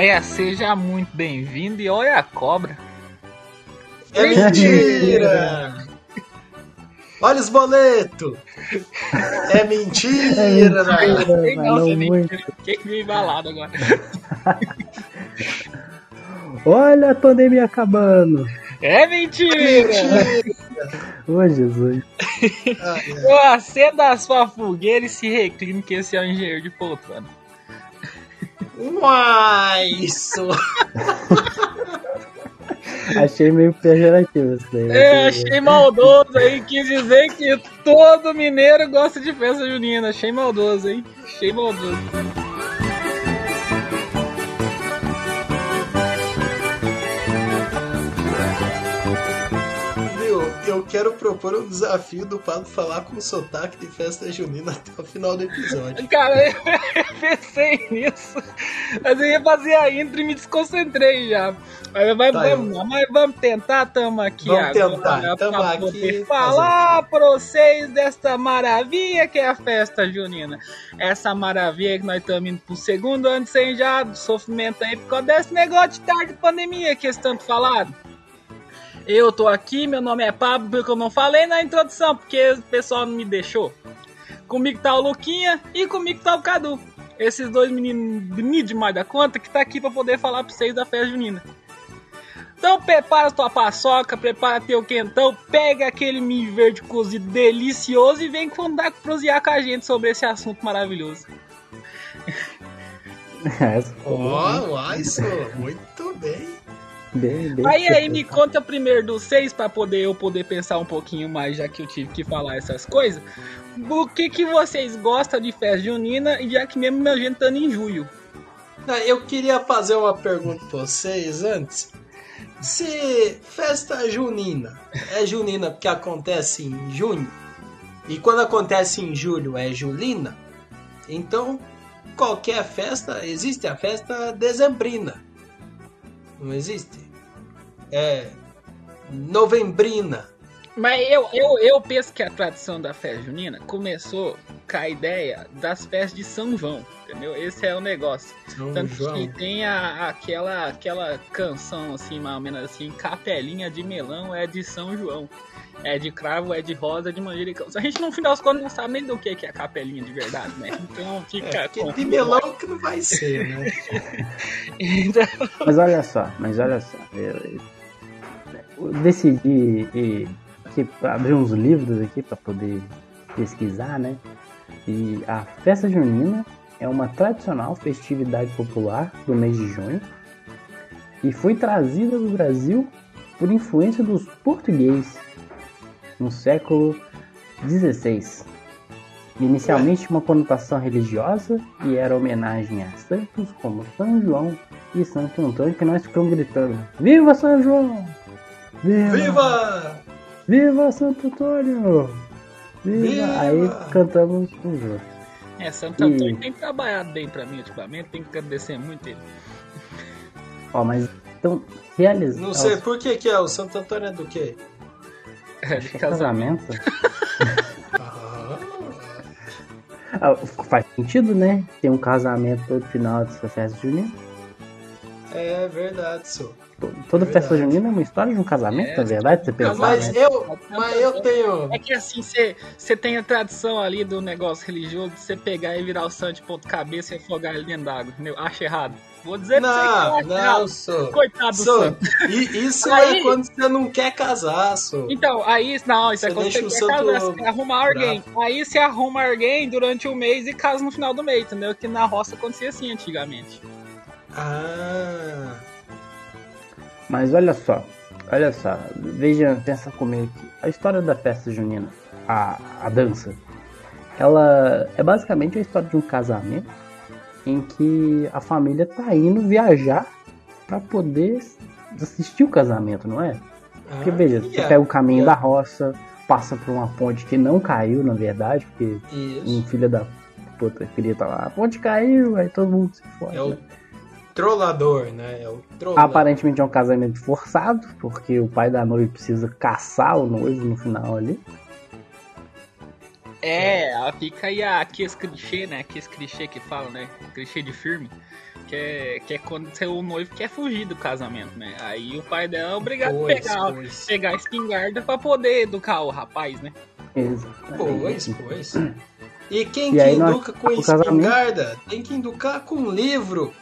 Olha, seja muito bem-vindo e olha a cobra. É mentira! Olha os boletos! É mentira, É mentira. Fiquei meio embalado agora. Olha a pandemia acabando. É mentira! Ô, Jesus. Ai, ai. Ô, Acenda a sua fogueira e se recline que esse é o engenheiro de poltrona. Uai, isso! Achei meio pejorativo isso daí. É, achei maldoso aí, quis dizer que todo mineiro gosta de festa junina. Achei maldoso, hein? Achei maldoso. Eu quero propor um desafio do Pablo falar com sotaque de festa junina até o final do episódio. Cara, eu pensei nisso. Mas eu ia fazer a intro e me desconcentrei já. Mas, Tá, vamos, mas vamos tentar, tamo aqui Vamos agora tentar, tamo pra aqui falar pra vocês desta maravilha que é a festa junina. Essa maravilha que nós estamos indo pro segundo ano sem já, sofrimento aí, por causa desse negócio de tarde de pandemia que eles tanto falaram. Eu tô aqui, meu nome é Pablo, porque eu não falei na introdução, porque o pessoal não me deixou. Comigo tá o Luquinha e comigo tá o Cadu. Esses dois meninos bonitos demais da conta que tá aqui pra poder falar pra vocês da festa junina. Então prepara tua paçoca, prepara teu quentão, pega aquele milho verde cozido delicioso e vem contar prosear com a gente sobre esse assunto maravilhoso. Ó, uai, isso! Muito bem! Bem, bem Aí aí me conta primeiro dos seis pra poder eu poder pensar um pouquinho mais, já que eu tive que falar essas coisas. O que que vocês gostam de festa junina, já que mesmo a gente tá em julho? Ah, Eu queria fazer uma pergunta pra vocês antes. Se festa junina é junina porque acontece em junho, e quando acontece em julho é julina, então qualquer festa, existe a festa dezembrina. Não existe? É novembrina. Mas eu, eu, eu penso que a tradição da festa junina começou a ideia das festas de São João, entendeu? Esse é o negócio. São Tanto João. que tem a, aquela, aquela canção, assim, mais ou menos assim, Capelinha de Melão é de São João. É de cravo, é de rosa, é de manjericão. A gente, no final das contas, não sabe nem do que que é capelinha de verdade, né? Então fica... É, com- de melão que não vai ser, né? Então, Mas olha só, mas olha só. Eu, eu decidi e, que, abrir uns livros aqui para poder pesquisar, né? E a festa junina é uma tradicional festividade popular do mês de junho e foi trazida do Brasil por influência dos portugueses no século XVI. Inicialmente uma conotação religiosa e era homenagem a santos como São João e Santo Antônio que nós ficamos gritando Viva São João! Viva! Viva! Viva Santo Antônio! Viva! Aí cantamos o jogo. é, Santo Antônio tem trabalhado bem pra mim ultimamente, tem que agradecer muito ele. Ó, mas então realizar. Não sei por que que é o Santo Antônio é do quê? É, de casamento. casamento. Ah, Ah, faz sentido, né? Tem um casamento todo final dessa festa junina. É verdade, senhor. Toda Verdade. festa junina é uma história de um casamento, É, na verdade, você pensar, Mas né? eu, mas eu tenho. É que assim, você tem a tradição ali do negócio religioso de você pegar e virar o santo de ponto cabeça e afogar ele dentro d'água, entendeu? Acho errado. Vou dizer pra Não, você que não, senhor. Coitado do Senhor, santo. e isso Aí- é quando você não quer casar, senhor. Então, aí, não, isso é Você quando deixa você quer santo casar, você arrumar alguém. Aí você arruma alguém durante o mês e casa no final do mês, entendeu? Que na roça acontecia assim antigamente. Ah, Mas olha só, olha só, veja, pensa comigo aqui. A história da festa junina, a, a dança, ela é basicamente a história de um casamento em que a família tá indo viajar para poder assistir o casamento, não é? Porque ah, veja, você yeah, pega o caminho yeah. da roça, passa por uma ponte que não caiu, na verdade, porque um Isso. filho da puta queria estar lá, a ponte caiu, aí todo mundo se fode. É o né? Trollador, né? É o trollador. Aparentemente é um casamento forçado, porque o pai da noiva precisa caçar o noivo no final ali. É, fica aí a- aqui esse clichê, né? Aqui esse clichê que fala, né? Clichê de filme. quer, quer quando o noivo quer fugir do casamento, né? Aí o pai dela é obrigado Pois, a pegar, pois. pegar a espingarda pra poder educar o rapaz, né? Pois, pois. E quem E que aí nós- educa com o casamento- espingarda tem que educar com livro.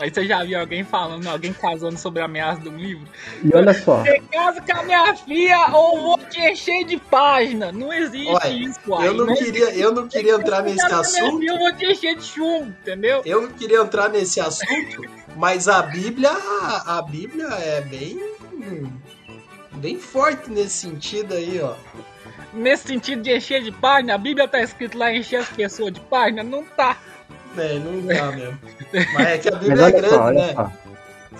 Aí você já viu alguém falando, alguém casando sobre a ameaça de um livro? E olha só, Você casa com a minha filha ou vou te encher de página. Não existe Olha, isso, uai. Eu não queria, eu não queria entrar nesse Casa com a minha assunto. filha, Eu vou te encher de chumbo, entendeu? Eu não queria entrar nesse assunto, mas a Bíblia, a Bíblia é bem bem forte nesse sentido aí, ó. Nesse sentido de encher de página, a Bíblia tá escrito lá encher as pessoas de página? Não tá. É, não dá mesmo. Mas é que a Bíblia é olha grande, só, olha né? só.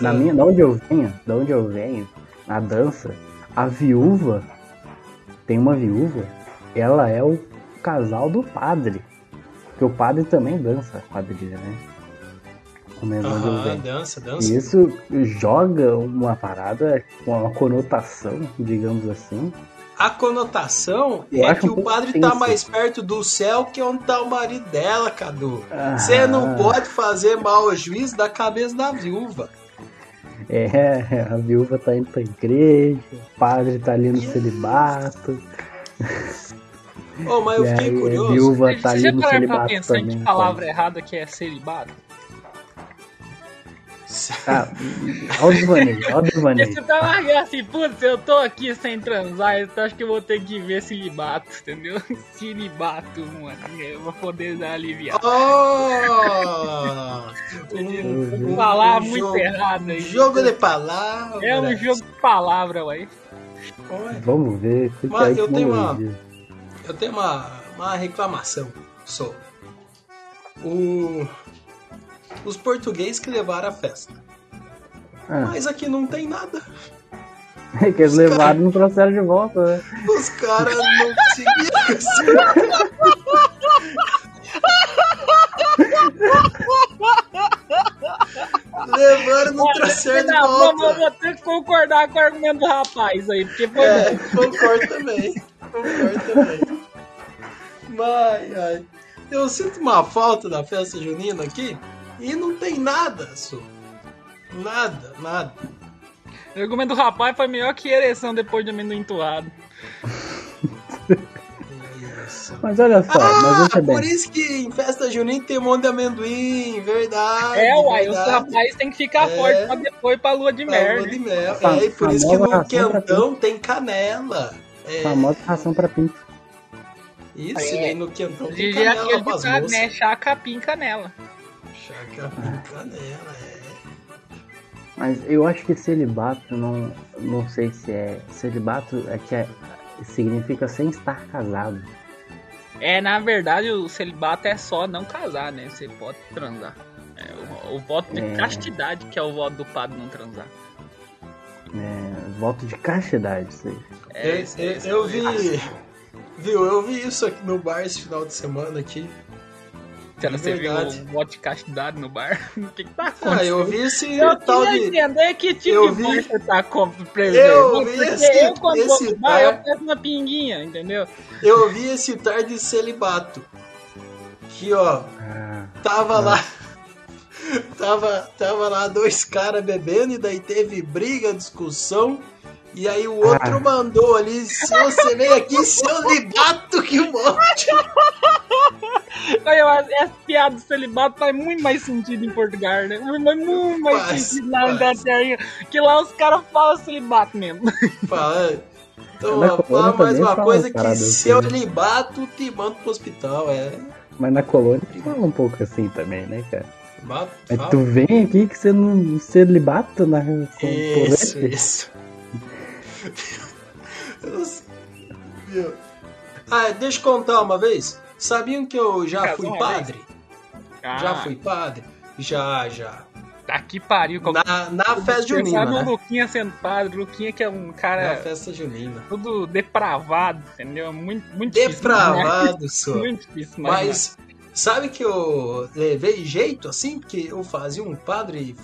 Na minha, da onde eu venho, da onde eu venho, na dança, a viúva, tem uma viúva, ela é o casal do padre. Porque o padre também dança quadrilha, né? É Aham, venho. dança, dança. E isso joga uma parada com uma conotação, digamos assim. A conotação Eu é que um o padre tá mais perto do céu que onde tá o marido dela, Cadu. Ah. Você não pode fazer mau juízo da cabeça da viúva. É, a viúva tá indo pra igreja, o padre tá ali no celibato. Ô, mas eu fiquei aí a curioso. viúva tá Você ali já no pararam pra celibato pensar em também. que palavra errada que é celibato? Ah, olha o desvaneio, olha o desvaneio. você tá largando assim, putz, eu tô aqui sem transar, então acho que eu vou ter que ver celibato, entendeu? Celibato, mano, eu vou poder dar aliviar. Oh! Uhum. Falar Um muito jogo- errado aí. Jogo de palavras. É um jogo de palavra, ué. Vamos ver. que Mas eu tenho tecnologia. Eu tenho uma, uma reclamação só. O, os portugueses que levaram a festa. Ah, Mas aqui não tem nada. é que eles levaram no processo de volta, né? Os caras não conseguiram. Levaram no tracer de Não, vamos, volta. vou ter que concordar com o argumento do rapaz aí, porque foi É, concordo também. Concordo também. Mas, ai, eu sinto uma falta da festa junina aqui e não tem nada, Su. Nada, nada. O argumento do rapaz foi melhor que ereção depois de amendoim enturrado. Isso. Mas olha só, mas Ah, veja por bem. isso que em festa junina tem um monte de amendoim, verdade. É, uai, os verdade. rapazes têm que ficar É. fortes pra depois pra lua de Pra merda. lua de mel. Fam- É, e por isso que no quentão tem canela. É, Famosa ração pra pinto. isso, É. e aí no quentão tem De canela pras ditado, moças. né? Chá, capim, canela. Canela, é. Mas eu acho que celibato não, não sei se é. Celibato é que é- significa sem estar casado. É, na verdade, o celibato é só não casar, né? Você pode transar. É, o, o voto de É. castidade, que é o voto do padre não transar. É, voto de castidade, isso aí. É, Eu- eu vi. Viu, eu vi isso aqui no bar esse final de semana aqui. Cara, você viu verdade. o voto de castidade no bar? O que, que tá Ah, acontecendo? eu vi esse Eu tal queria de. entender que tipo eu vi- você tá com-. Eu vi Porque esse- eu, quando esse vou no bar, eu peço uma pinguinha, entendeu? Eu vi esse tar de celibato. Que ó, Ah, tava lá. Tava, tava lá dois caras bebendo e daí teve briga, discussão. E aí o outro Ah. mandou ali, se você vem aqui, seu libato que um monte. Aí, eu acho- essa piada do celibato faz muito mais sentido em Portugal, né? Faz muito mais Faz, sentido lá na faz. Inglaterra. Que lá os caras falam celibato mesmo. Fala, então, Na ó, colônia fala mais uma coisa que se eu assim, né? libato, te mando pro hospital, é. mas na colônia fala um pouco assim também, né, cara? Bato, Mas tu vem aqui que você não celibato na com Isso, isso. Eu sei. Viu? Ah, deixa eu contar uma vez. Sabiam que eu já Casou fui padre? Já Ah, fui padre? Já, já. Tá que pariu. qualquer- Na, na festa junina, no né? Luquinha sendo padre. Luquinha que é um Na cara festa junina. tudo depravado, entendeu? Muito, muito difícil. imaginar. Depravado, só. Muito difícil, imaginar. Mas sabe que eu levei jeito assim? Porque eu fazia um padre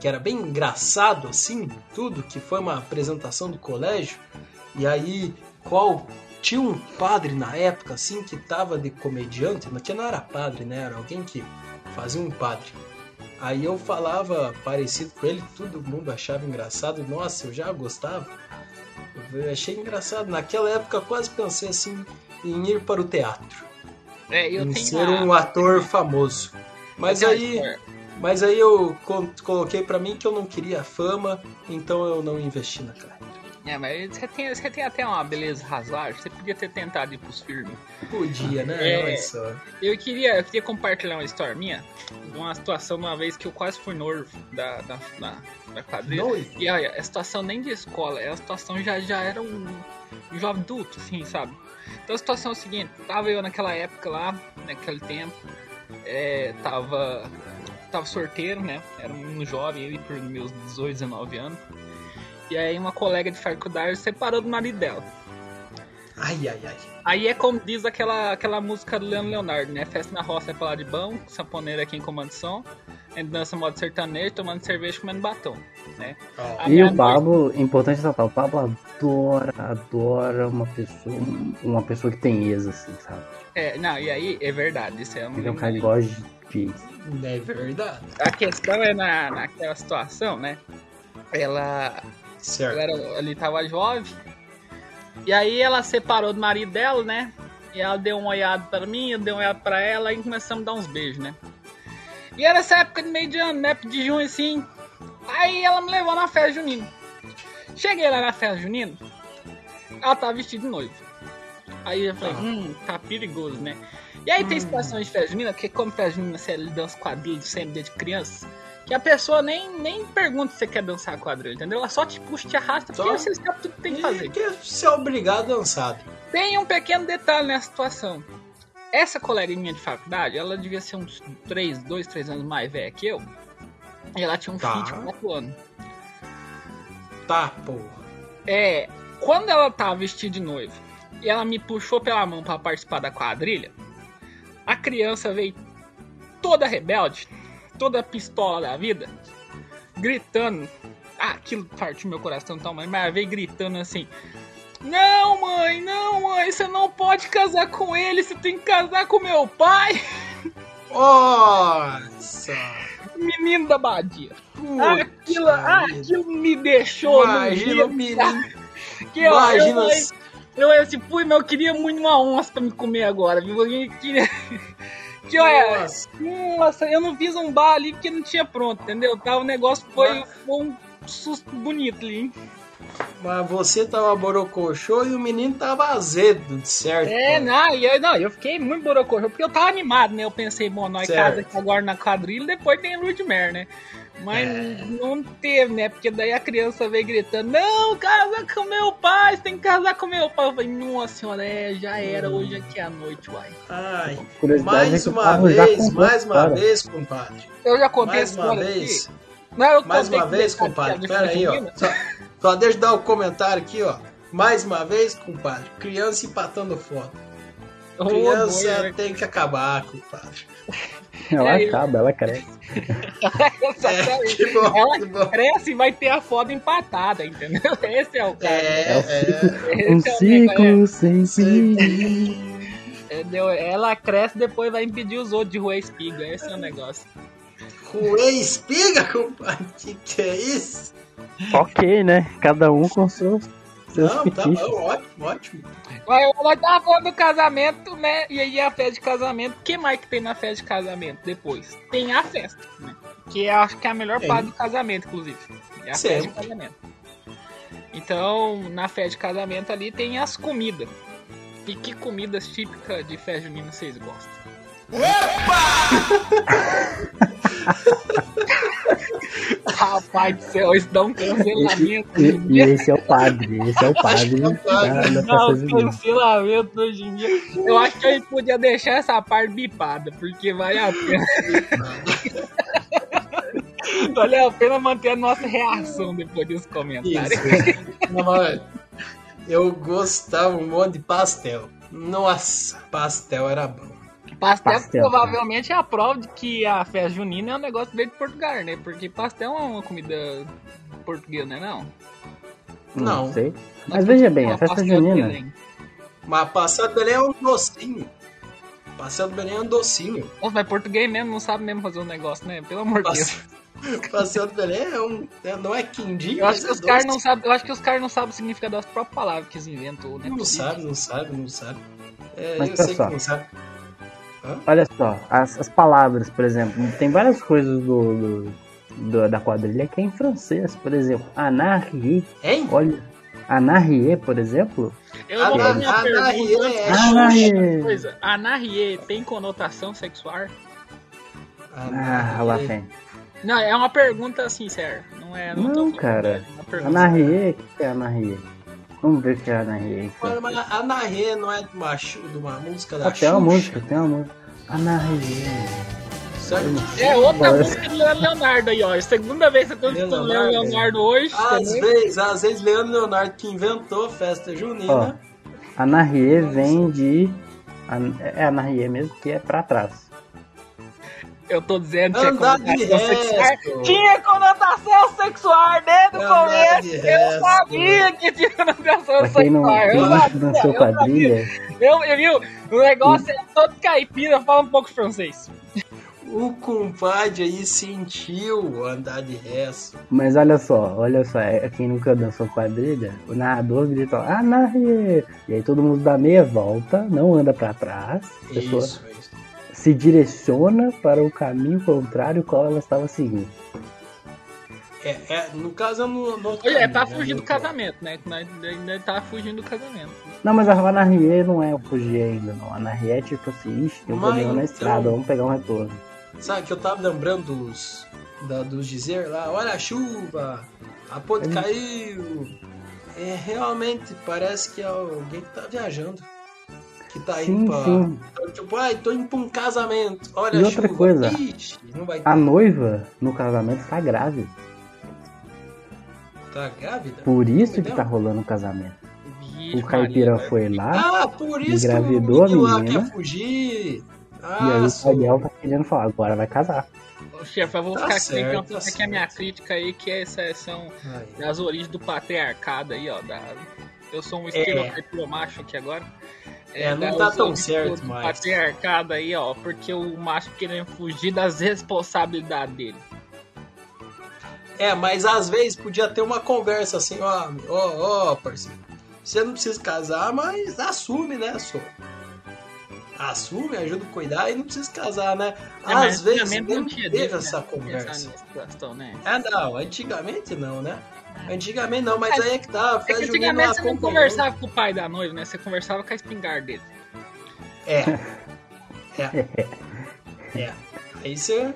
que era bem engraçado assim, tudo, que foi uma apresentação do colégio. E aí, qual tinha um padre na época, assim, que tava de comediante, mas que não era padre, né? Era alguém que fazia um padre. Aí eu falava parecido com ele, todo mundo achava engraçado. Nossa, eu já gostava. Eu achei engraçado. Naquela época quase pensei assim em ir para o teatro. É, eu em tenho ser a- um ator famoso. Mas aí, mas aí eu co- coloquei pra mim que eu não queria fama, então eu não investi na carreira. É, mas você tem, você tem até uma beleza razoável. Você podia ter tentado ir pros filmes. Podia, né? É. Olha só. Eu queria, eu queria compartilhar uma história minha. Uma situação de uma vez que eu quase fui noivo da, da, da, da quadrilha. Noivo? E olha, a situação nem de escola, é a situação já, já era um, um jovem adulto, assim, sabe? Então a situação é o seguinte, tava eu naquela época lá, naquele tempo, é, tava, tava sorteiro, né? Era um jovem, ele por meus 18, 19 anos. E aí uma colega de faculdade separou do marido dela. Ai, ai, ai. Aí é como diz aquela, aquela música do Leandro Leonardo, né? Festa na roça é pra lá de bom, sanfoneiro aqui em comando de som, a gente dança modo sertanejo, tomando cerveja e comendo batom, né? A E o Pablo, importante ressaltar, o Pablo adora, adora uma pessoa, uma pessoa que tem ex, assim, sabe? É, não, e aí é verdade, isso é um. Ele é um cara que gosta de é verdade. A questão é na, naquela situação, né? Ela, Certo. ela era, ali tava jovem, e aí ela separou do marido dela, né? E ela deu uma olhada pra mim, eu dei uma olhada pra ela e começamos a dar uns beijos, né? E era essa época de meio de ano, né? De junho assim. Aí ela me levou na festa junina. Cheguei lá na festa junina, ela tava vestida de noivo. Aí eu falei, Ah. hum, tá perigoso, né? E aí tem situações de festa junina, porque como festa junina você dança quadrilha sempre desde criança, que a pessoa nem, nem pergunta se você quer dançar quadrilha, entendeu? Ela só te puxa, te arrasta, Só? porque você sabe tudo que tem que fazer. E que você é obrigado a dançar. Tem um pequeno detalhe nessa situação. Essa colega minha de faculdade, ela devia ser uns 3, 2, 3 anos mais velha que eu. E ela tinha um Tá. filho de 4 anos. Tá, porra. É, quando ela tava vestida de noivo e ela me puxou pela mão pra participar da quadrilha, a criança veio toda rebelde, toda pistola da vida, gritando. Ah, aquilo partiu meu coração tão, mas ela veio gritando assim: Não, mãe, não, mãe, você não pode casar com ele, você tem que casar com meu pai, Nossa! menino da Badia. Puta Aquilo, vida. aquilo me deixou. Imagina o medo. menino. Que, Imagina. eu, eu, eu olhei assim, fui, mas eu queria muito uma onça pra me comer agora, viu? Eu queria. Que olha, Nossa. eu não fiz um bar ali porque não tinha pronto, entendeu? Tá, o negócio foi, foi um susto bonito ali, hein? Mas você tava borocochô e o menino tava azedo, de certo? É, não, eu, não, eu fiquei muito borocochô, porque eu tava animado, né? Eu pensei, bom, nós Certo. casa aqui agora na quadrilha, depois tem lua de mer, né? Mas É. não teve, né? Porque daí a criança veio gritando, não, casa com meu pai, você tem que casar com meu pai. Eu falei, nossa senhora, é, já era, Hum. hoje aqui à noite, uai. Ai, Curiosidade é mais uma vez, contou mais uma história. vez, compadre. Eu já contei Mais essa uma história vez. aqui. Não, eu Mais uma que vez, compadre. Pera a aí, ó. menina- Só, só deixa eu dar o comentário aqui, ó. Mais uma vez, compadre. Criança empatando foto. Criança né? tem que acabar, compadre. Ela É, acaba, ela cresce. É, bom, Ela que bom. cresce e vai ter a foda empatada, entendeu? Esse é o caso. É, É o é. Um Esse é o negócio, ciclo sem fim. entendeu? Ela cresce depois vai impedir os outros de roer espiga. Esse é o negócio. Ruê espiga, compadre. Que que é isso? Ok, né? Cada um com seus, seus Não, tá fetiches. bom, ótimo, ótimo. Mas tava falando do casamento, né? E aí a festa de casamento. O que mais que tem na festa de casamento depois? Tem a festa, né? Que eu acho que é a melhor Tem. parte do casamento, inclusive. É a festa de casamento. Então, na festa de casamento ali tem as comidas. E que comidas típicas de festa junina vocês gostam? Rapaz do céu, isso dá um cancelamento. E, e esse é o padre, esse é o padre é Não, junina. cancelamento hoje em dia. Eu acho que a gente podia deixar essa parte bipada, porque vale a pena. vale a pena manter a nossa reação depois dos comentários. Eu gostava um monte de pastel. Nossa, pastel era bom. Pastel, Pastel, provavelmente é a prova de que a festa junina é um negócio veio de Portugal, né? Porque pastel é uma comida portuguesa, né? Não. Não Não. sei. Mas veja bem, a festa pastel junina, Belém. Mas Passeio do Belém é um docinho. Passeio do Belém é um docinho. Nossa, mas português mesmo não sabe mesmo fazer um negócio, né? Pelo amor de Deus. Passeio, do Belém é um. é- não é quindim, Eu acho mas que é os caras doce. não sabem, eu acho que os caras não sabem o significado das próprias palavras que eles inventam, né? Não sabe, não sabe, não sabe. É, Mas, eu sei que pessoal, não sabe. Olha só, as, as palavras, por exemplo, tem várias coisas do, do- do- da quadrilha que é em francês, por exemplo, anarrie, Hein? olha, anarrie, por exemplo, Eu vou fazer Anarrie pergunta é. Anarrie tem conotação sexual? ah, lá vem. Não, é uma pergunta sincera. Não é. Não, Não, cara. Anarrie, o que que é anarrie? Vamos ver o que é anarrie. Mas, mas a Anarrie não é de uma, de uma música da Ah, tem uma Xuxa? música, tem uma música. Anarrie. Certo? É outra Mas- música do Leandro Leonardo aí, ó. É a segunda vez que eu tô escutando Leonardo, Leandro Leonardo hoje. Às também. vezes, às vezes, Leandro Leonardo que inventou festa junina. Ó, Anarrie vem de. É anarrie mesmo, que é pra trás. Eu tô dizendo que é de conotação sexual. Tinha conotação sexual desde o começo. Eu sabia que tinha conotação sexual. Eu sabia, quadrilha, Eu, eu, viu? O negócio é todo caipira, fala um pouco francês. O compadre aí sentiu andar de resto. Mas olha só, olha só, é, quem nunca dançou quadrilha, o narrador grita, Anarrie! E aí todo mundo dá meia volta, não anda pra trás, pessoa isso. Se direciona para o caminho contrário qual ela estava seguindo. É, é, no caso, eu não. não Olha, é pra né, fugir no do casamento, né? Ainda tá fugindo do casamento. Não, mas a Anarrie não é o fugir ainda, não. A Anarrie é tipo assim, ixi, tem um Mas problema na então- estrada, vamos pegar um retorno. Sabe que eu tava lembrando dos, da, dos dizer lá, olha a chuva, a ponte Ele- caiu. É, realmente, parece que é alguém que tá viajando. Que tá indo Sim, pra. sim. Tipo, ai, tô indo pra um casamento. Olha E a outra chuva. coisa, Ixi, não vai A noiva no casamento tá grávida. Tá grávida? Por isso que tá rolando o casamento. Vixe, O caipira Maria, foi lá Ah, por isso que o Engravidou a menino lá menina. quer fugir. e Ah, aí o sou- pai dela tá querendo falar, agora vai casar. Ô, Chefe, eu vou Tá ficar aqui, certo, então, tá aqui a minha crítica aí, que é essa são Ai. das origens do patriarcado aí, ó. Da... Eu sou um estereotipo macho aqui agora. É, não tá tão certo do mais. patriarcado aí, ó, porque o macho querendo fugir das responsabilidades dele. É, mas às vezes podia ter uma conversa assim, ó, ó, ó, parceiro. Você não precisa casar, mas assume, né, só. Assume, ajuda a cuidar e não precisa casar, né? É, mas às vezes antigamente não teve disso, essa né? conversa. Questão, né? É, não, antigamente não, né? Antigamente não, mas aí é que tá. a É que antigamente você não conversava com o pai da noiva, né? Você conversava com a espingarda dele. É. É. É. Aí você.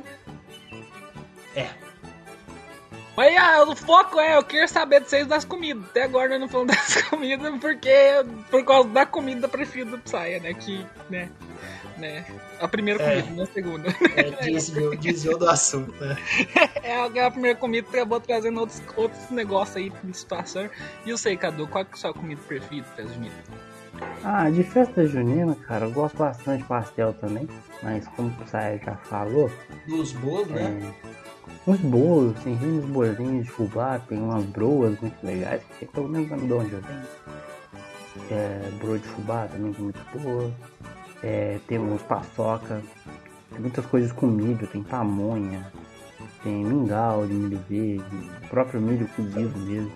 É. Mas ah, o foco é, eu queria saber de vocês das comidas. Até agora nós não falamos das comidas, porque por causa da comida preferida do Saia, né? Que, né? né? A primeira É. comida, não a segunda. é desviou, desviou do assunto, né? É a primeira comida, acabou trazendo outros, outros negócios aí de situação. E eu sei, Cadu, qual que é a sua comida preferida, Festa Junina? Ah, de festa junina, cara, eu gosto bastante de pastel também. Mas como o Saia já falou, Dos bolos, né? Uns bolos, tem uns bolinhos de fubá, tem umas broas muito legais, que pelo menos de onde eu venho. É, broa de fubá também que é muito boa. É, temos paçoca, tem muitas coisas com milho, tem pamonha, tem mingau de milho verde, próprio milho cozido mesmo.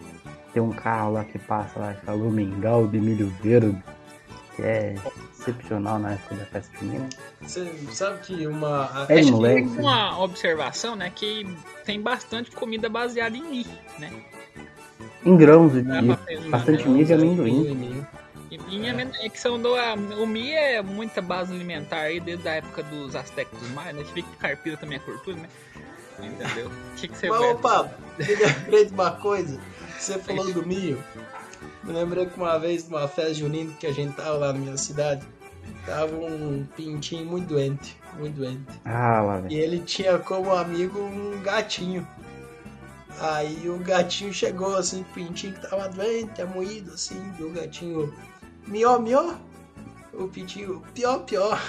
Tem um carro lá que passa lá que falou mingau de milho verde, que é excepcional na época da festa junina. Você sabe que uma. É, acho que- moleque. Uma observação, né? Que tem bastante comida baseada em milho, né? Em grãos uma- bastante milho e amendoim. E é. que são do, a- o milho é muita base alimentar aí desde a época dos astecas dos maias, né? A gente vê que carpira também é cultura, né? Entendeu? O que, que você Mas, Pablo, me lembrei de uma coisa. Você falou do milho. Me lembrei que uma vez, numa festa junina que a gente tava lá na minha cidade, tava um pintinho muito doente. Muito doente. Ah, lá, E velho. ele tinha como amigo um gatinho. Aí o gatinho chegou assim, o pintinho que tava doente, amoído assim, e o gatinho. Mió, mió. O pintinho, pior, pior.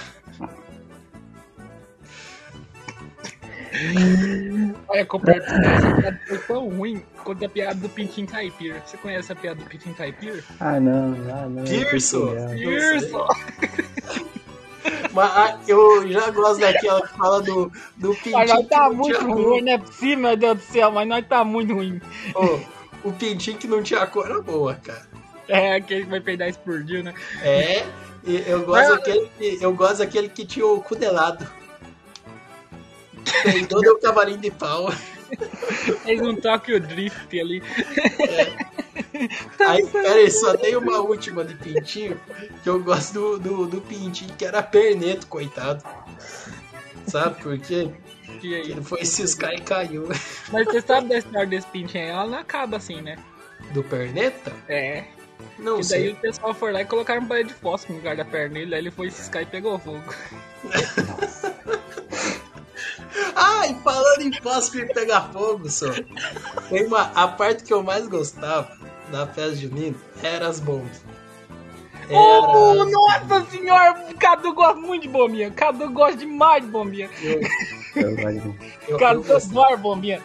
Olha, piada foi tão ruim quanto a piada do Pintinho Caipira. Você conhece a piada do Pintinho Caipira? Ah, não, ah, não. Sei Pearson! Mas ah, eu já gosto daquela que fala do, do pintinho. Mas nós tá muito ruim, não é possível, meu Deus do céu, mas nós tá muito ruim. Ô, o pintinho que não tinha cor era boa, cara. É, aquele que vai peidar explodiu, né? É, e eu gosto, Mas- daquele, que- eu gosto daquele que tinha o cu delado. Peidou deu cavalinho de pau. Fez um Tokyo Drift ali. Aí, peraí, só tem uma última de pintinho, que eu gosto do, do, do pintinho, que era perneto, coitado. Sabe por quê? E aí? Ele foi ciscar e caiu. Mas você sabe da história desse pintinho aí? Ela não acaba assim, né? Do perneta? É. Não e daí sei. o pessoal foi lá e colocaram um parede de fósforo no lugar da perna dele, aí ele foi ciscar e pegou fogo. Ai, falando em fósforo e pegar fogo, só. Tem uma, a parte que eu mais gostava da festa junina era as bombas. Era Oh, nossa senhora! O Cadu gosta muito de bombinha. Cadu gosta demais de bombinha. Eu, Eu gosto de- eu, Cadu adora bombinha.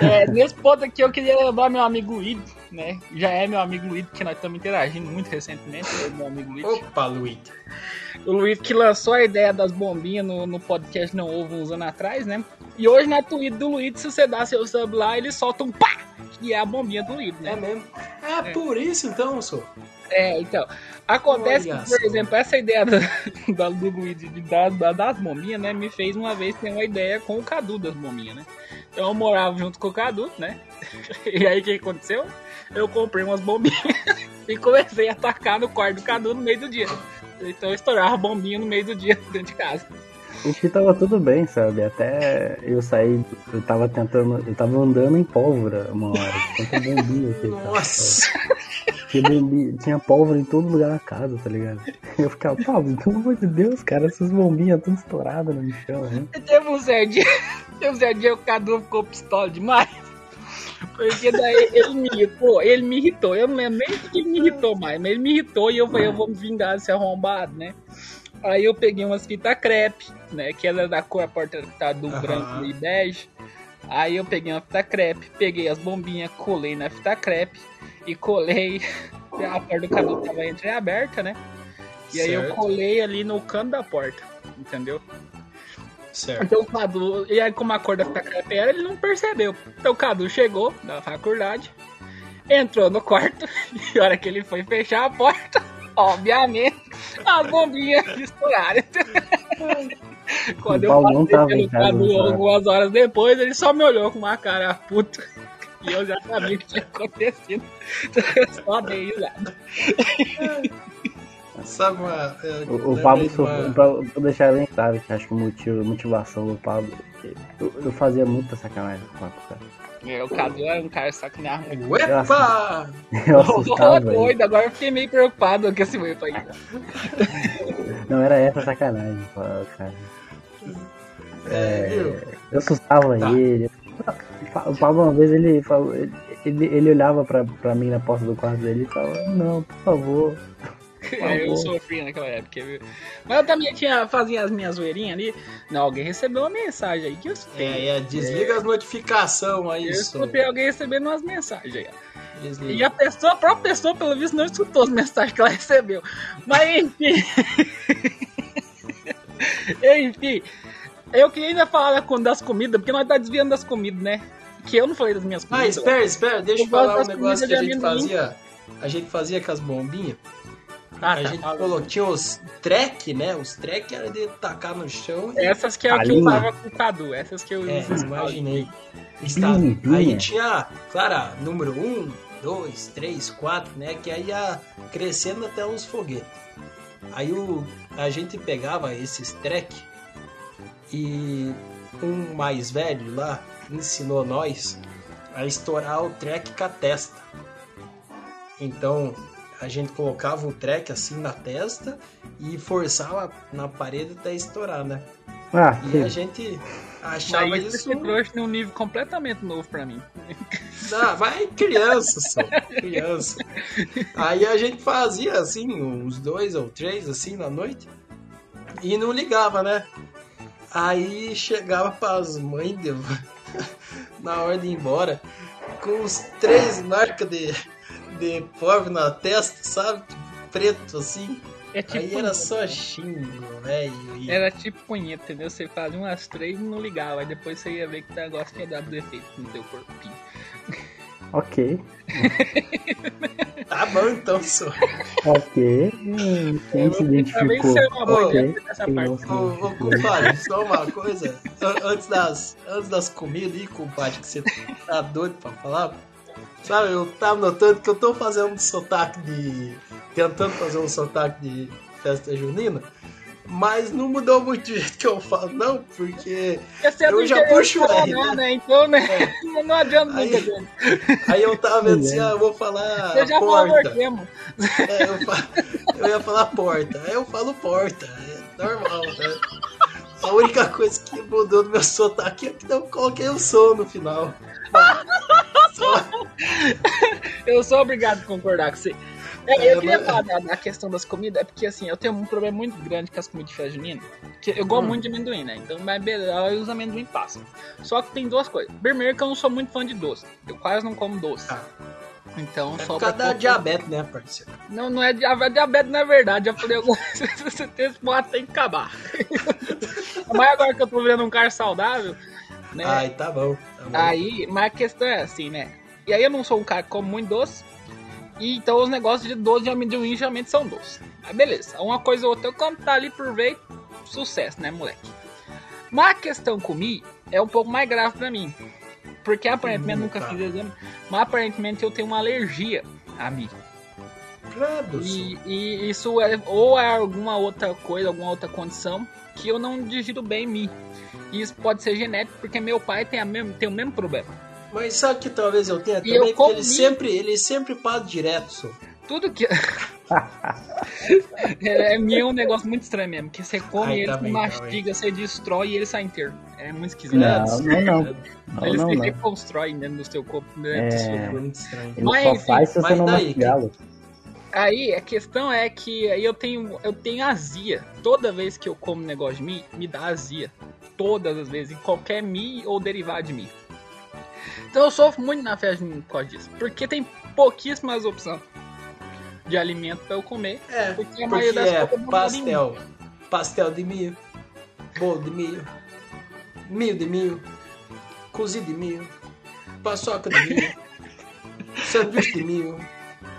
É, nesse ponto aqui eu queria lembrar meu amigo Luiz, né? Já é meu amigo Luiz, que nós estamos interagindo muito recentemente. eu e meu amigo Luiz. Opa, Luiz. O Luiz que lançou a ideia das bombinhas no, no podcast Não Ovo uns anos atrás, né? E hoje na tweet do Luiz, se você dá seu sub lá, ele solta um pá! Que é a bombinha do Luiz, É né? mesmo? É, por isso então, sou. É, então. Acontece Olha que, por exemplo, essa ideia da, da- do Luiz de, da- da- das bombinhas, né? Me fez uma vez ter uma ideia com o Cadu das bombinhas, né? Então eu morava junto com o Cadu, né? E aí o que aconteceu? Eu comprei umas bombinhas e comecei a atacar no quarto do Cadu no meio do dia. Então eu estourava bombinha no meio do dia dentro de casa. O que tava tudo bem, sabe? Até eu saí, eu tava tentando, eu tava andando em pólvora uma hora. Tanta bombinha que Nossa. Tinha, bombinha- tinha pólvora em todo lugar na casa, tá ligado? Eu ficava, Pablo, pelo amor de Deus, cara, essas bombinhas tudo estouradas no chão, né? Teve um certo dia, teve um certo dia o Cadu ficou pistola demais. Porque daí ele me irritou, ele me irritou. Eu não lembro nem que ele me irritou mais, mas ele me irritou e eu falei, eu vou me vingar desse arrombado, né? Aí eu peguei umas fitas crepe, né? Que era da cor a porta tá do Aham. branco e bege. Aí eu peguei uma fita crepe, peguei as bombinhas, colei na fita crepe e colei. A porta do Cadu tava entreaberta, né? E aí eu Certo. colei ali no canto da porta, entendeu? Certo. Então o Cadu, e aí como a cor da crepe era, ele não percebeu. Então o Cadu chegou da faculdade, entrou no quarto, e a hora que ele foi fechar a porta, obviamente, as bombinhas estouraram. Quando O eu passei em pelo Cadu algumas horas depois, ele só me olhou com uma cara puta. E eu já sabia o que tinha acontecido. Eu só dei risada. Sabe uma. eu O, o Pablo, uma- pra, pra deixar bem claro que acho que o motivo, a motivação do Pablo, eu, eu fazia muita sacanagem com o Pablo, cara. É, O Cadu era um cara muito. Uepa! Eu assustava ele. doido, agora eu fiquei meio preocupado com esse momento aí. Não era essa sacanagem, cara. É, viu? Eu assustava Tá. ele. O Pablo uma vez ele falou, ele, ele olhava pra, pra mim na porta do quarto dele e falava, não, por favor. É, eu sofri naquela época, viu? Mas eu também tinha, fazia as minhas zoeirinhas ali. Não, alguém recebeu uma mensagem aí que eu escutei. É, é, desliga as notificações aí, eu escutei alguém recebendo umas mensagens aí. Desliga. E a pessoa, a própria pessoa, pelo visto, não escutou as mensagens que ela recebeu. Mas enfim. enfim. Eu queria ainda falar da- das comidas, porque nós tá desviando das comidas, né? Que eu não falei das minhas Ah, comidas. espera, espera, deixa eu falar um negócio que a gente fazia. A gente fazia com as bombinhas. Ah, a tá, gente colocou, tinha os track, né? Os track era de tacar no chão. e- Essas que é o que eu usava com o Cadu. Essas que eu É, imaginei. Está- Binha, Aí tinha, claro, número 1, 2, 3, 4, né? Que aí ia crescendo até os foguetes. Aí o, a gente pegava esses track e um mais velho lá ensinou nós a estourar o track com a testa. Então a gente colocava o track assim na testa e forçava na parede até estourar, né? Ah, E que- a gente achava Mas isso que trouxe num nível completamente novo pra mim. Ah, vai criança só, criança. Aí a gente fazia assim, uns dois ou três assim na noite e não ligava, né? Aí chegava pras mães, deu, na hora de ir embora, com os três marcas de, de pobre na testa, sabe? Preto assim. É tipo Aí era só xingo, velho. e- Era tipo punheta, entendeu? Você fazia umas três e não ligava. Aí depois você ia ver que o negócio tinha dado defeito no teu corpinho. Ok. Tá bom então, senhor. Ok. Hum, Quem se Talvez identificou? seja uma boa Ok. ideia nessa Quem parte. não se Ô, ô compadre, só uma coisa. An- Antes das, antes das comidas aí, compadre, que você tá doido pra falar. Sabe, eu tava notando que eu tô fazendo um sotaque de. tentando fazer um sotaque de festa junina. Mas não mudou muito o jeito que eu falo, não, porque. É eu já puxo Paraná, aí, né? né? Então, né? Não adianta Aí- muito. gente. Aí eu tava vendo assim, ah, eu vou falar Você já porta. É, eu, fa- eu ia falar porta. Aí eu falo porta. É normal, né? A única coisa que mudou do meu sotaque é que eu coloquei o som no final. Eu sou obrigado a concordar com você. É, É, eu queria mas- falar da, da questão das comidas, é porque assim, eu tenho um problema muito grande com as comidas de festa junina. Que eu gosto Hum. muito de amendoim, né? Então, mas beleza, os amendoim passam. Só que tem duas coisas. Primeiro que eu não sou muito fã de doce. Eu quase não como doce. Ah, Então, é só por causa da diabetes, né, parceiro? Não, não é dia- diabetes, não é verdade. Já falei algumas vezes, você tem esse boato tem que acabar. mas agora que eu tô vendo um cara saudável, né? Ai, tá bom. Tá bom. Aí, mas a questão é assim, né? E aí eu não sou um cara que come muito doce. E então os negócios de doce de amendoim geralmente são doces. Aí beleza, uma coisa ou outra eu como, tá ali por ver, sucesso, né, moleque? Mas a questão comi é um pouco mais grave pra mim. Porque aparentemente Hum, nunca tá. fiz exame, mas aparentemente eu tenho uma alergia a mim. Credo, E, e isso é ou é alguma outra coisa, alguma outra condição que eu não digiro bem em mim. E isso pode ser genético, porque meu pai tem, a mesmo, tem o mesmo problema. Mas sabe que talvez eu tenha E também? eu Porque ele sempre, ele sempre passa direto, senhor. Tudo que. é, é é um negócio muito estranho mesmo. Que você come Ai, ele, tá você bem, tá mastiga, você destrói e ele sai inteiro. É muito esquisito. Não, não, não. Não, ele não, se não. reconstrói dentro do seu corpo. Do É. seu É corpo. muito estranho. Ele Mas, só enfim, faz se você mas não mastigá-lo. Aí a questão é que aí eu tenho, eu tenho azia. Toda vez que eu como negócio de mim, me dá azia. Todas as vezes, em qualquer mi ou derivado de mim. Então eu sofro muito na festa junina por causa disso. Porque tem pouquíssimas opções de alimento pra eu comer. É, Porque a maioria das é coisas pastel. Pastel de milho, bolo de milho, milho de milho, cozido de milho, paçoca de milho, sanduíche de milho,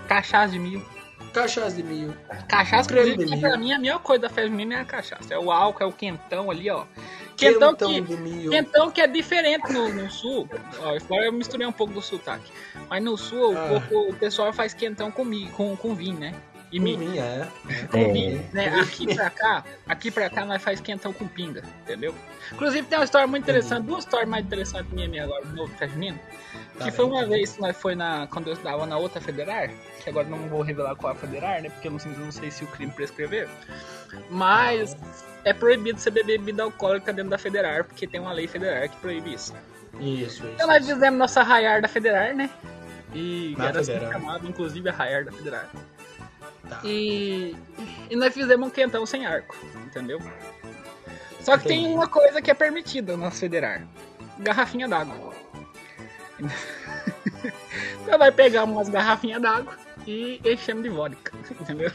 Cachaça de milho. Cachaça de milho. Cachaça, Creme de que pra milho. mim a melhor coisa da festa junina é a cachaça. É o álcool, é o quentão ali, ó. Quentão quentão que, de milho. quentão que é diferente no, no sul. Ó, agora eu misturei um pouco do sotaque. Mas no sul, Ah. o, o pessoal faz quentão com, mi- com, com vinho, né? E vinho, é. Com É. né? Aqui pra cá, aqui pra cá nós faz quentão com pinga, entendeu? Inclusive tem uma história muito interessante, duas histórias mais interessantes minha, minha agora, no novo junina. Tá Que foi bem, uma tá bem. vez que nós foi na. Quando eu estava na outra federal, que agora não vou revelar qual é a federal, né? Porque eu não, sei- não sei se o crime prescreveu. Mas é proibido você beber bebida alcoólica dentro da federal, porque tem uma lei federal que proíbe isso. Isso, isso. Então nós fizemos nossa raiar da federal, né? E Na era assim inclusive a raiar da federal. Tá. E, e nós fizemos um quentão sem arco, entendeu? Só que tem Entendi. uma coisa que é permitida nas federal: garrafinha d'água. Você vai pegar umas garrafinhas d'água e enchemos de vodka, entendeu?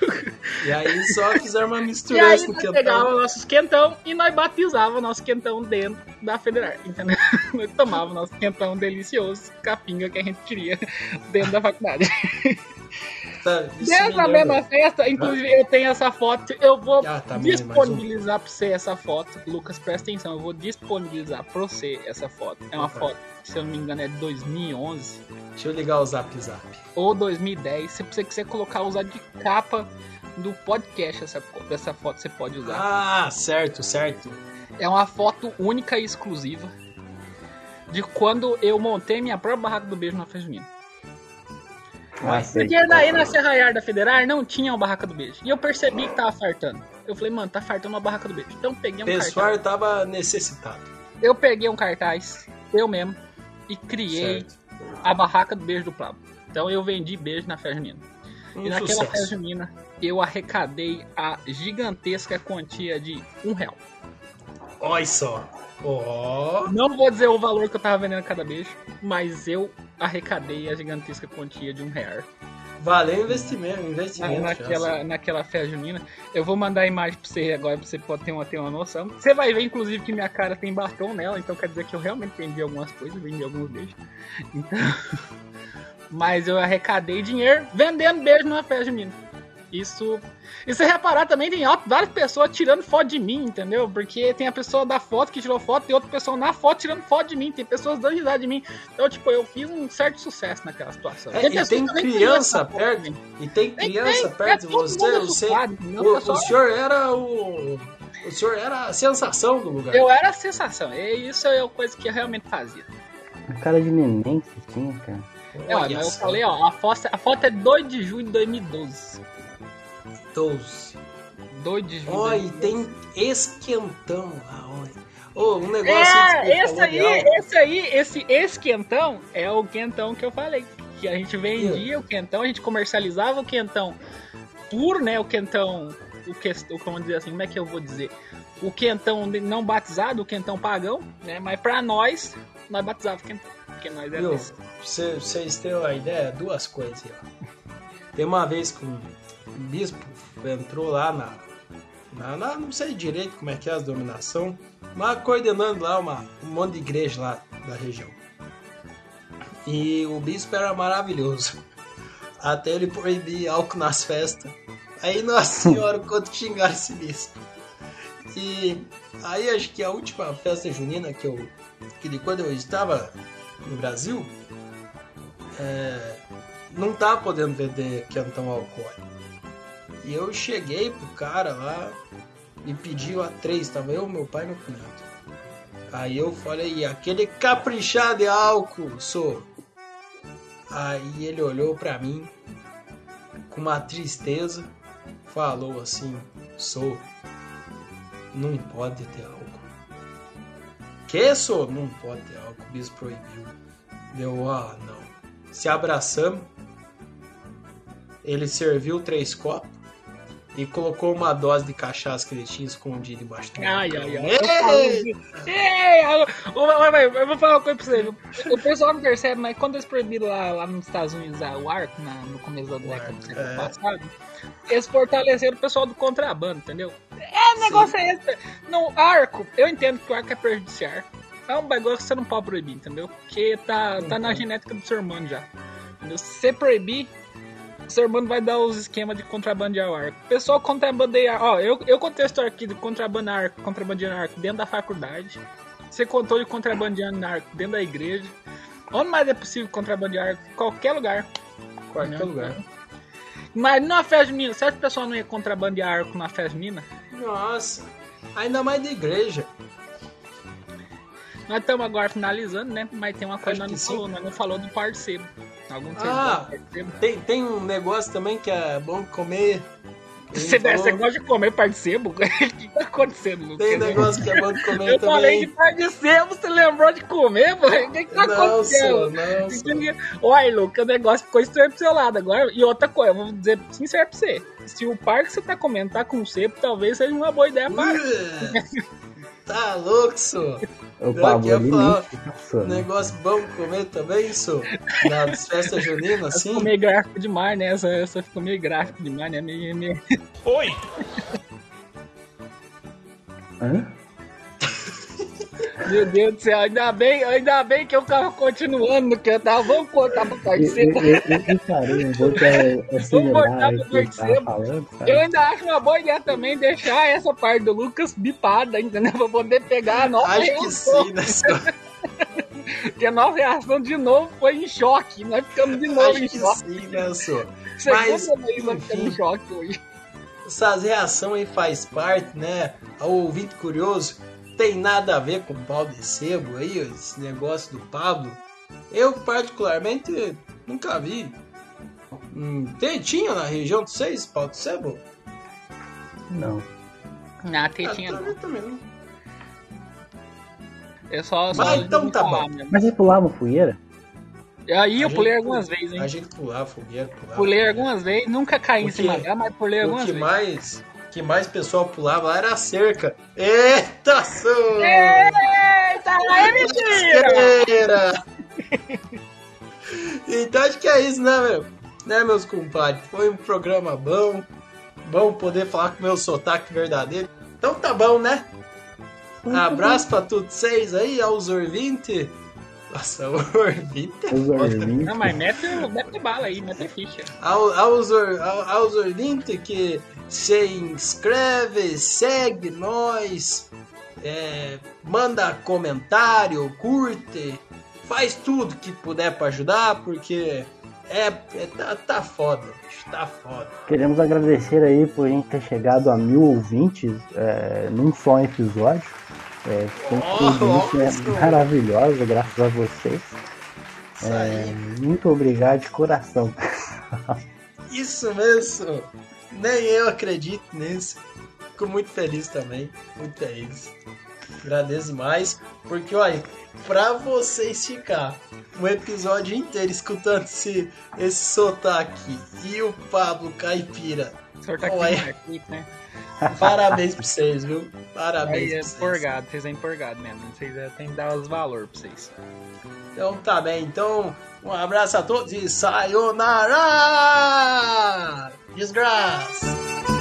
E aí só fizeram uma E mistura aí no nós quentão. pegava nossos quentão e nós batizava nosso quentão dentro da federal, entendeu? Nós tomava nosso quentão delicioso, capinga que a gente queria dentro da faculdade. Tá, isso me Nessa mesma festa, inclusive eu tenho essa foto, eu vou Ah, tá, mais um. disponibilizar pra você essa foto. Lucas, presta atenção, eu vou disponibilizar pra você essa foto. É uma Opa. foto, se eu não me engano, é de 2011 Deixa eu ligar o zap zap. ou 2010. Se você quiser colocar, usar de capa do podcast essa, dessa foto, você pode usar. Ah, certo, certo. É uma foto única e exclusiva de quando eu montei minha própria barraca do beijo na festa junina. Ah. Porque daí na Serraiar da Federal não tinha uma barraca do beijo. E eu percebi que tava fartando. Eu falei, mano, tá fartando uma barraca do beijo. Então eu peguei O um pessoal cartaz. tava necessitado. Eu peguei um cartaz, eu mesmo, e criei Certo. a barraca do beijo do Plavo. Então eu vendi beijo na festa junina. Um e naquela festa sucesso. junina eu arrecadei a gigantesca quantia de um real. Olha só. Ó. Não vou dizer o valor que eu tava vendendo cada beijo, mas eu arrecadei a gigantesca quantia de um real. Valeu o investimento, Na- investimento. naquela, naquela festa junina. Eu vou mandar a imagem pra você agora, pra você pode ter uma, ter uma noção. Você vai ver, inclusive, que minha cara tem batom nela, então quer dizer que eu realmente vendi algumas coisas, vendi alguns beijos. Então. Mas eu arrecadei dinheiro vendendo beijo numa festa junina. Isso. E se reparar também, tem várias pessoas tirando foto de mim, entendeu? Porque tem a pessoa da foto que tirou foto, tem outra pessoa na foto tirando foto de mim, tem pessoas dando risada de mim. Então, tipo, eu fiz um certo sucesso naquela situação. É, e tem que nem criança foto perto. de. E tem Tem, criança tem, perto de é todo você, sei. assustado, entendeu? O, Pessoal, o senhor era o. O senhor era a sensação do lugar. Eu era a sensação. E isso é uma coisa que eu realmente fazia. A cara de neném que você tinha, cara. É, ó, eu falei, ó, a foto, a foto é 2 de junho de 2012. 12. 2 de e 2012. tem esquentão olha. Ô, um negócio É, esse aí, esse aí, esse esquentão é o quentão que eu falei. Que a gente vendia o quentão, a gente comercializava o quentão puro, né? O quentão. O que, o, como dizer assim, como é que eu vou dizer? O quentão não batizado, o quentão pagão, né? Mas pra nós, nós batizávamos o quentão. Porque nós pra vocês terem uma ideia, duas coisas aí, ó. Tem uma vez que um bispo entrou lá na, na, na- Não sei direito como é que é as dominação, mas coordenando lá uma, um monte de igreja lá da região. E o bispo era maravilhoso. Até ele proibir álcool nas festas. Aí, nossa senhora, quanto xingaram esse bispo. E aí acho que a última festa junina que eu. que de quando eu estava no Brasil, é, não tava podendo vender quentão alcoólico. E eu cheguei pro cara lá e pedi lá três, tava eu, meu pai e meu cunhado. Aí eu falei, aquele caprichado de álcool, sou. Aí ele olhou pra mim com uma tristeza, falou assim, sou, não pode ter álcool. Que sou? Não pode ter álcool, o bispo proibiu. Deu, ah, não. Se abraçamos. Ele serviu três copos e colocou uma dose de cachaça que ele tinha escondido embaixo do Ai, ai, ai. Eu vou falar uma coisa pra você. O pessoal não percebe, mas quando eles proibiram lá, lá nos Estados Unidos a- o arco, no começo da década do século é. passado, eles fortaleceram o pessoal do contrabando, entendeu? É, o negócio é esse. Não, arco, eu entendo que o arco é prejudicial. É um bagulho que você não pode proibir, entendeu? Porque tá, tá na genética do ser humano já. Entendeu? Se você proibir, o ser humano vai dar os esquemas de contrabandear o arco. O pessoal contrabandeia. Ó, eu, eu contei a história aqui de contrabandear arco, contrabandeando arco dentro da faculdade. Você contou de contrabandeando arco dentro da igreja. Onde mais é possível contrabandear arco? Qualquer lugar. Qualquer Não. lugar. Mas numa festa junina, certo o pessoal não ia contrabandear arco na festa junina? Nossa, ainda mais de igreja. Nós estamos agora finalizando, né? Mas tem uma coisa que nós que não sim. falou, nós não falou do parceiro. Algum Ah. Tem, tem um negócio também que é bom comer. Você, falou- você gosta de comer par de sebo? O que tá acontecendo, Lucas? Tem negócio que é bom de comer Eu falei de também. par de sebo, você lembrou de comer, mano? O que, que tá Não, acontecendo? não, sou. Olha, Lucas, o negócio ficou estranho pro seu lado agora. E outra coisa, eu vou dizer sincero pra você. Se o par que você tá comendo tá com sebo, talvez seja uma boa ideia para. Tá louco, sou. O Pablo ia ali falar-? Negócio bom comer também, sou. Nas festas juninas, assim. Ficou meio gráfico demais, né? Essa, essa ficou meio gráfico demais, né? Meio, meio... Oi! Hã? Meu Deus do céu, ainda bem, ainda bem que eu tava continuando no que eu tava. Vamos contar pro Eu, parceiro. eu, eu, eu parei um pouco a acelerar cortar pro aqui que eu ainda acho uma boa ideia também deixar essa parte do Lucas bipada, entendeu? Pra poder pegar a nova Acho que reação. sim, né, sou? Porque a nova reação de novo foi em choque. Nós ficamos de novo Acho em que choque. sim, né, sou? Segunda mas, vez nós ficamos em choque hoje. Essas reações aí faz parte, né? Ao ouvinte curioso, tem nada a ver com o pau de sebo aí, esse negócio do Pablo. Eu, particularmente, nunca vi. Hum, tem- tinha na região de vocês pau de sebo? Não. Na tetinha Ah, não. também, também não. Eu só. só Mas então tá bom. mesmo. Mas vocês pulavam fogueira? Aí eu A pulei gente- algumas vezes, A hein? gente pulava fogueira, pulava. Pulei fogueira. algumas vezes, nunca caí em O cima que- dela, mas pulei O algumas que vezes. mais, que mais pessoal pulava lá era a cerca. Eita, sou! Eita, é mentira! então acho que é isso, né, meu? Né, meus compadres? Foi um programa bom. Bom poder falar com o meu sotaque verdadeiro. Então tá bom, né? Abraço pra todos vocês aí, aos ouvintes. Nossa, o ouvinte. Os ouvintes. Não, mas mete, mete bala aí, mete ficha. Ao, aos, or- ao- aos ouvintes que se inscreve, segue nós, é, manda comentário, curte, faz tudo que puder pra ajudar, porque é, é- tá, tá foda, bicho, tá foda. Queremos agradecer aí por a gente ter chegado a mil ouvintes é, num só episódio. É, uma Oh, experiência isso. maravilhosa, graças a vocês. Isso É, aí, muito obrigado de coração. isso mesmo. Nem eu acredito nisso. Fico muito feliz também, muito feliz. Agradeço demais, porque olha, pra vocês ficar um episódio inteiro escutando esse, esse sotaque e o Pablo Caipira, O senhor Ué. aqui, aqui, né? Parabéns pra vocês, viu? Parabéns Aí é pra vocês. empolgado, vocês é empolgado mesmo. Vocês é, tem que dar os valores pra vocês. Então tá bem, então um abraço a todos e sayonara! Desgraça!